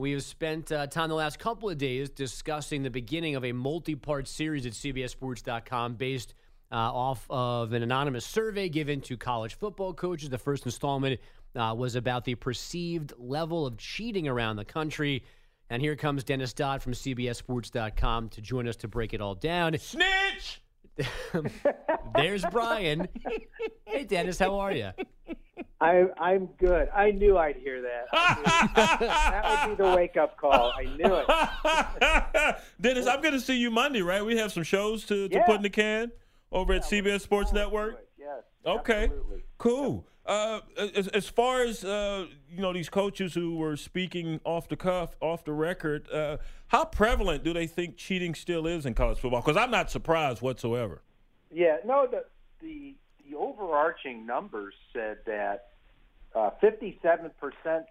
We have spent uh, time the last couple of days discussing the beginning of a multi part series at CBSSports.com based uh, off of an anonymous survey given to college football coaches. The first installment uh, was about the perceived level of cheating around the country. And here comes Dennis Dodd from CBSSports.com to join us to break it all down. Snitch! There's Brian. Hey, Dennis, how are you? I, I'm good. I knew I'd hear that. that would be the wake up call. I knew it. Dennis, I'm going to see you Monday, right? We have some shows to, to Yeah. put in the can over at Yeah, CBS Sports Network. Yes. Okay, absolutely. cool. Uh, as, as far as uh, you know, these coaches who were speaking off the cuff, off the record, uh, how prevalent do they think cheating still is in college football? Because I'm not surprised whatsoever. Yeah, no, the the the overarching numbers said that uh, 57%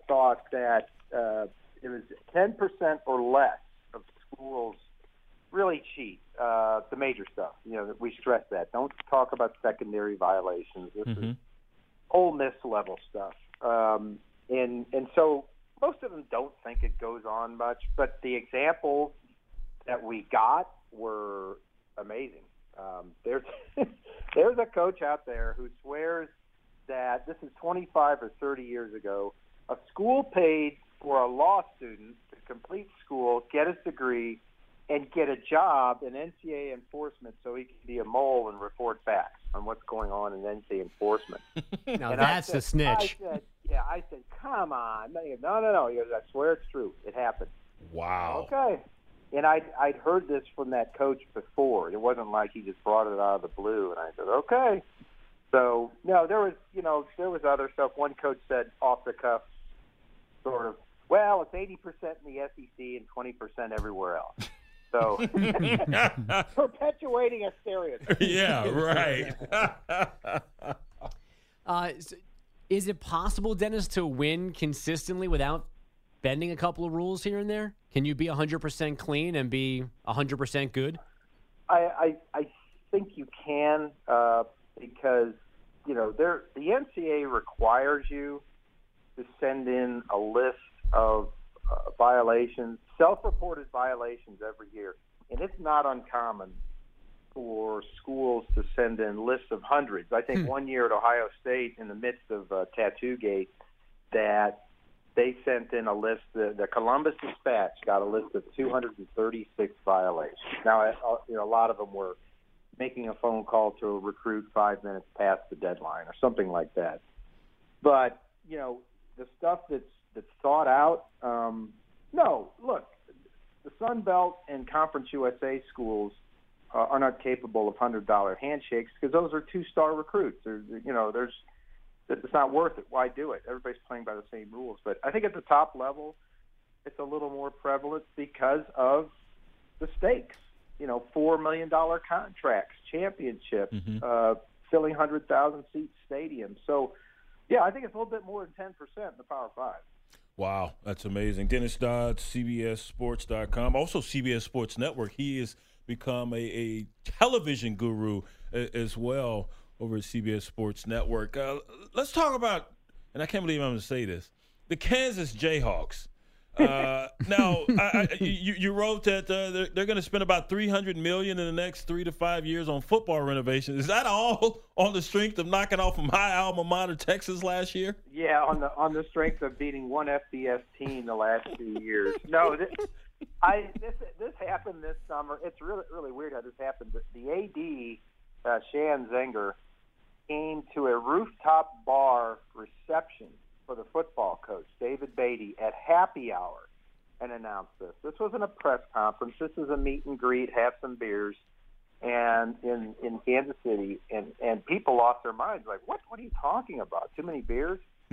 thought that uh, it was 10% or less of schools really cheat uh, the major stuff. You know, we stress that. Don't talk about secondary violations. This is Ole Miss level stuff. Um, and and so most of them don't think it goes on much, but the examples that we got were amazing. Um, there's there's a coach out there who swears that this is 25 or 30 years ago. A school paid for a law student to complete school, get his degree, and get a job in NCAA enforcement so he can be a mole and report back on what's going on in NCAA enforcement. Now, And that's said- the snitch. I said, yeah, I said, come on. No, no, no. no. He goes, I swear it's true. It happened. Wow. Okay. And I'd, I'd heard this from that coach before. It wasn't like he just brought it out of the blue. And I said, okay. So, no, there was, you know, there was other stuff. One coach said off the cuff, sort of, well, it's 80% in the SEC and 20% everywhere else. So, perpetuating a stereotype. yeah, right. Uh, s- is it possible, Dennis, to win consistently without bending a couple of rules here and there? Can you be 100% clean and be 100% good? I, I I think you can uh, because you know there the NCA requires you to send in a list of uh, violations, self-reported violations every year, and it's not uncommon for schools to send in lists of hundreds. I think one year at Ohio State, in the midst of uh, Tattoo Gate, that they sent in a list. The, the Columbus Dispatch got a list of 236 violations. Now, uh, you know, a lot of them were making a phone call to a recruit five minutes past the deadline or something like that. But you know, the stuff that's that's thought out. Um, no, look, the Sun Belt and Conference USA schools uh, are not capable of hundred dollar handshakes because those are two star recruits. There's, you know, there's it's not worth it. Why do it? Everybody's playing by the same rules. But I think at the top level, it's a little more prevalent because of the stakes. You know, four million dollar contracts, championships, uh, filling hundred thousand seat stadiums. So, yeah, I think it's a little bit more than ten percent in the Power Five. Wow, that's amazing. Dennis Dodd, CBSSports.com, also CBS Sports Network. He has become a, a television guru a- as well over at CBS Sports Network. Uh, let's talk about, and I can't believe I'm going to say this, the Kansas Jayhawks. Uh, now, I, I, you, you wrote that uh, they're, they're going to spend about 300 million in the next three to five years on football renovations. Is that all on the strength of knocking off my alma mater, Texas, last year? Yeah, on the on the strength of beating one FBS team the last two years. No, this, I this this happened this summer. It's really really weird how this happened. The, the AD uh, Sheahon Zenger came to a rooftop bar reception for the football coach David Beaty at happy hour and announced this. This wasn't a press conference. This is a meet and greet, have some beers, and in in Kansas City, and and people lost their minds. Like, what what are you talking about? Too many beers?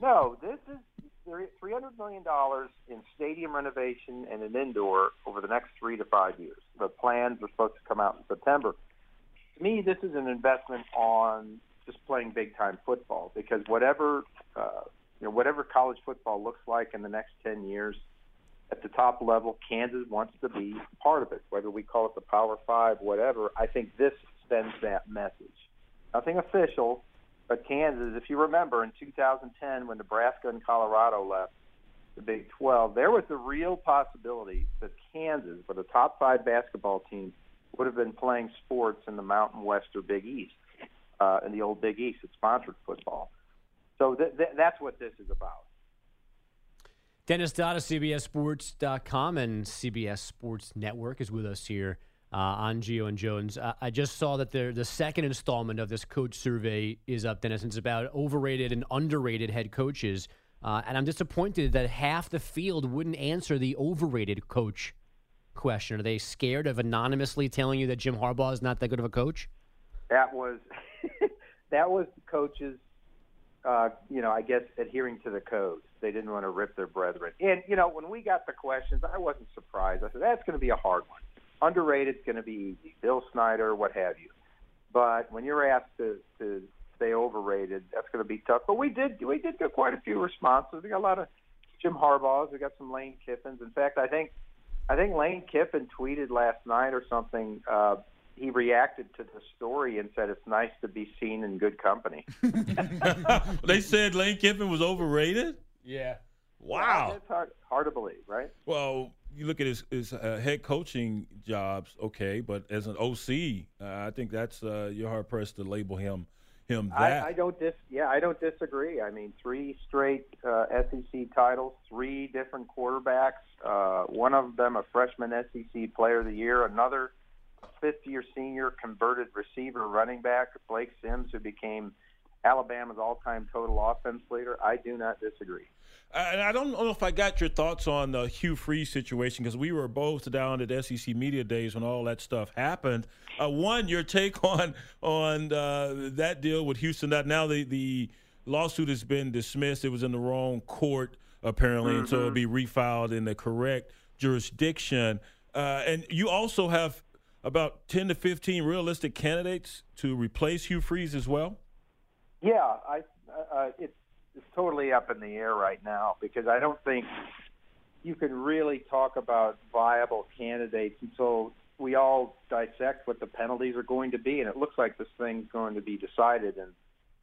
no, this is three hundred million dollars in stadium renovation and an indoor over the next three to five years. The plans are supposed to come out in September. To me, this is an investment on just playing big time football because whatever uh, you know, whatever college football looks like in the next ten years, at the top level, Kansas wants to be part of it. Whether we call it the Power Five, whatever, I think this sends that message. Nothing official, but Kansas, if you remember in 2010 when Nebraska and Colorado left the Big 12, there was a real possibility that Kansas, with a top five basketball team, would have been playing sports in the Mountain West or Big East, uh, in the old Big East that sponsored football. So th- th- that's what this is about. Dennis Dodd of CBSSports.com and CBS Sports Network is with us here uh, on Gio and Jones. Uh, I just saw that the second installment of this coach survey is up, Dennis. It's about overrated and underrated head coaches. Uh, and I'm disappointed that half the field wouldn't answer the overrated coach question. Are they scared of anonymously telling you that Jim Harbaugh is not that good of a coach? That was that was the coaches, uh, you know, I guess adhering to the code. They didn't want to rip their brethren. And you know, when we got the questions, I wasn't surprised. I said that's going to be a hard one. Underrated is going to be easy. Bill Snyder, what have you. But when you're asked to, to stay overrated, that's going to be tough. But we did we did get quite a few responses. We got a lot of Jim Harbaugh's. We got some Lane Kiffins. In fact, I think I think Lane Kiffin tweeted last night or something. Uh, he reacted to the story and said it's nice to be seen in good company. they said Lane Kiffin was overrated. Yeah. Wow. It's hard, hard to believe, right? Well, you look at his, his uh, head coaching jobs, okay, but as an OC, uh, I think that's uh, you're hard pressed to label him him that. I, I don't dis. Yeah, I don't disagree. I mean, three straight uh, SEC titles, three different quarterbacks. Uh, one of them a freshman SEC Player of the Year, another fifth-year senior converted receiver, running back Blake Sims, who became Alabama's all-time total offense leader. I do not disagree. And I don't know if I got your thoughts on the Hugh Freeze situation because we were both down at SEC Media Days when all that stuff happened. Uh, one, your take on on uh, that deal with Houston. That now the the lawsuit has been dismissed. It was in the wrong court apparently, mm-hmm. and so it'll be refiled in the correct jurisdiction. Uh, and you also have about ten to fifteen realistic candidates to replace Hugh Freeze as well. Yeah, I uh, it's it's totally up in the air right now because I don't think you can really talk about viable candidates until we all dissect what the penalties are going to be, and it looks like this thing's going to be decided in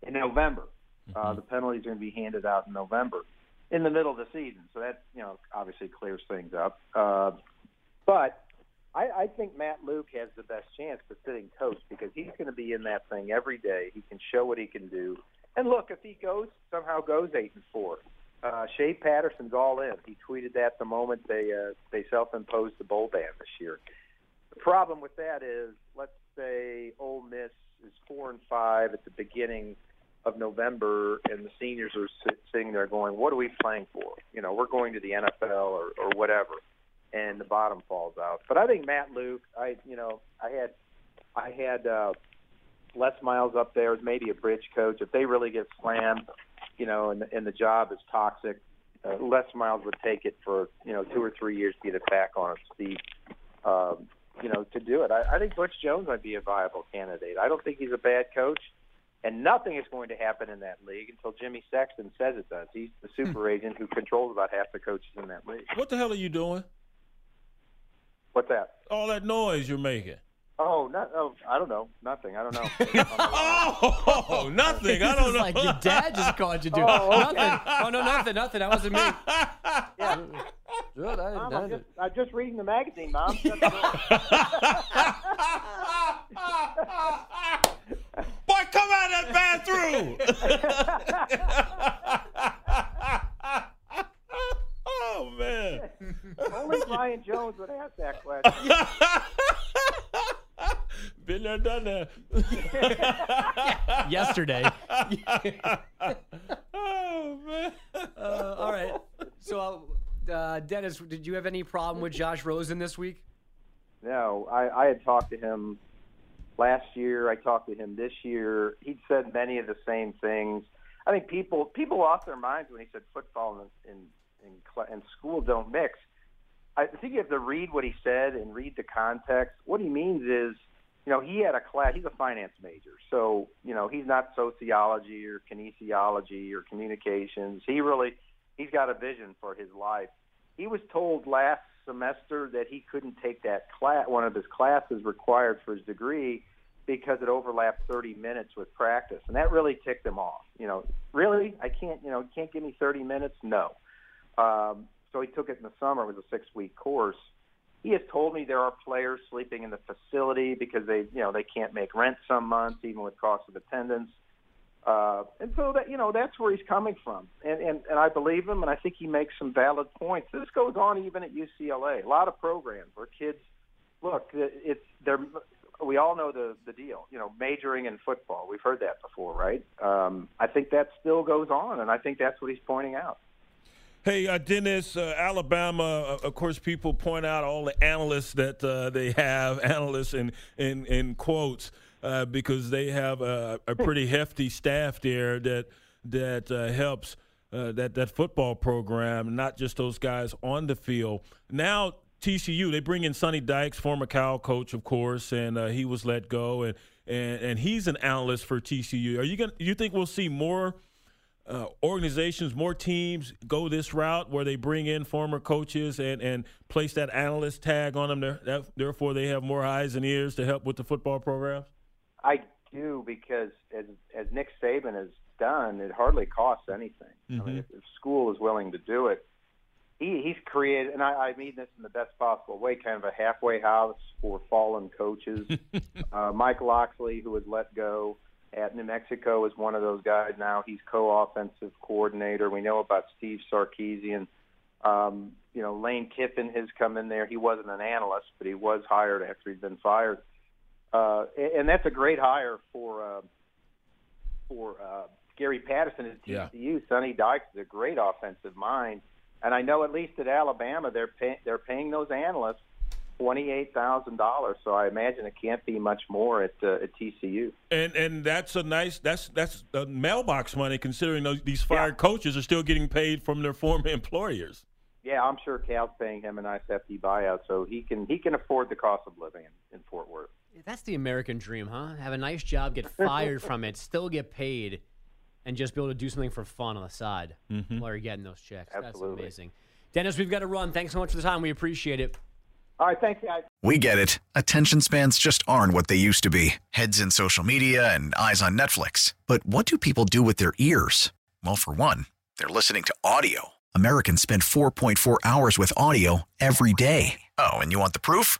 in November. Uh, mm-hmm. Uh, the penalties are going to be handed out in November, in the middle of the season. So that you know obviously clears things up. Uh, but I, I think Matt Luke has the best chance for sitting coach because he's going to be in that thing every day. He can show what he can do. And look, if he goes somehow goes eight and four, uh, Shea Patterson's all in. He tweeted that the moment they uh, they self-imposed the bowl ban this year. The problem with that is, let's say Ole Miss is four and five at the beginning of November, and the seniors are sitting there going, "What are we playing for? You know, we're going to the NFL or, or whatever." And the bottom falls out. But I think Matt Luke, I you know, I had I had uh, Les Miles up there is maybe a bridge coach. If they really get slammed, you know, and, and the job is toxic, uh, Les Miles would take it for you know two or three years to get it back on its feet. Um, you know, to do it. I, I think Butch Jones might be a viable candidate. I don't think he's a bad coach, and nothing is going to happen in that league until Jimmy Sexton says it does. He's the super hmm. agent who controls about half the coaches in that league. What the hell are you doing? What's that? All that noise you're making. Oh, not, oh, I don't know. Nothing. I don't know. oh, nothing. I don't know. like your dad just called you, dude. Oh, okay. Nothing. Oh, no, nothing. Nothing. That wasn't me. Yeah. Good. I Mom, I'm just, I'm just reading the magazine, Mom. Boy, come out of that bathroom. oh, man. Only Brian Jones would ask that question. Been there, done that. Yesterday. oh man. Uh, all right. So, uh, Dennis, did you have any problem with Josh Rosen this week? No, I, I had talked to him last year. I talked to him this year. He'd said many of the same things. I think people people lost their minds when he said football and and and, and school don't mix. I think you have to read what he said and read the context. What he means is, you know, he had a class. He's a finance major, so you know he's not sociology or kinesiology or communications. He really he's got a vision for his life. He was told last semester that he couldn't take that class, one of his classes required for his degree, because it overlapped 30 minutes with practice, and that really ticked him off. You know, really, I can't, you know, can't give me 30 minutes? No. Um, so he took it in the summer. It was a six-week course. He has told me there are players sleeping in the facility because they, you know, they can't make rent some months, even with cost of attendance. Uh, and so that you know that's where he's coming from, and, and and I believe him, and I think he makes some valid points. This goes on even at UCLA. A lot of programs where kids look, it's they're we all know the the deal. You know, majoring in football. We've heard that before, right? Um, I think that still goes on, and I think that's what he's pointing out. Hey, uh, Dennis, uh, Alabama, uh, of course, people point out all the analysts that uh, they have, analysts in, in, in quotes, uh, because they have a, a, pretty hefty staff there that, that helps that, that football program, not just those guys on the field. Now, TCU, they bring in Sonny Dykes, former Cal coach, of course, and he was let go, and, and, and he's an analyst for TCU. Are you gonna? you think we'll see more – uh, organizations, more teams go this route where they bring in former coaches and, and place that analyst tag on them. There, therefore, they have more eyes and ears to help with the football programs. I do because as as Nick Saban has done, it hardly costs anything. Mm-hmm. I mean, if, if school is willing to do it, he he's created, and I, I mean this in the best possible way, kind of a halfway house for fallen coaches. uh, Mike Locksley, who was let go at New Mexico is one of those guys now. He's co-offensive coordinator. We know about Steve Sarkisian. Um, you know, Lane Kiffin has come in there. He wasn't an analyst, but he was hired after he'd been fired. Uh, and that's a great hire for uh, for uh, Gary Patterson at TCU. Yeah. Sonny Dykes is a great offensive mind, and I know at least at Alabama they're pay- they're paying those analysts twenty-eight thousand dollars. So I imagine it can't be much more at uh, at TCU. And and that's a nice that's that's a mailbox money considering those, these fired yeah. coaches are still getting paid from their former employers. Yeah, I'm sure Cal's paying him a nice hefty buyout, so he can he can afford the cost of living in, in Fort Worth. That's the American dream, huh? Have a nice job, get fired from it, still get paid, and just be able to do something for fun on the side mm-hmm. while you're getting those checks. Absolutely. That's amazing. Dennis, we've got to run. Thanks so much for the time. We appreciate it. All right, thanks, guys. We get it. Attention spans just aren't what they used to be heads in social media and eyes on Netflix. But what do people do with their ears? Well, for one, they're listening to audio. Americans spend 4.4 hours with audio every day. Oh, and you want the proof?